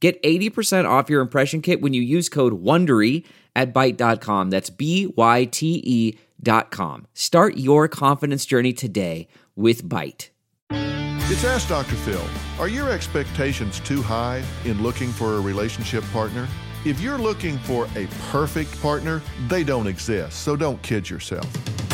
Get 80% off your impression kit when you use code WONDERY at Byte.com. That's B-Y-T-E dot com. Start your confidence journey today with Byte. It's Ask Dr. Phil. Are your expectations too high in looking for a relationship partner? If you're looking for a perfect partner, they don't exist, so don't kid yourself.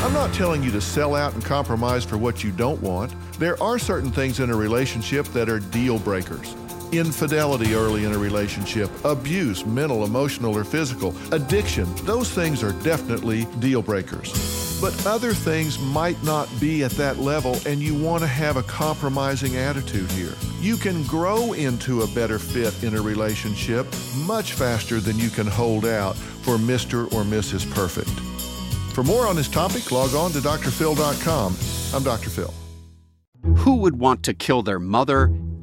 I'm not telling you to sell out and compromise for what you don't want. There are certain things in a relationship that are deal breakers infidelity early in a relationship, abuse, mental, emotional, or physical, addiction, those things are definitely deal breakers. But other things might not be at that level, and you want to have a compromising attitude here. You can grow into a better fit in a relationship much faster than you can hold out for Mr. or Mrs. Perfect. For more on this topic, log on to drphil.com. I'm Dr. Phil. Who would want to kill their mother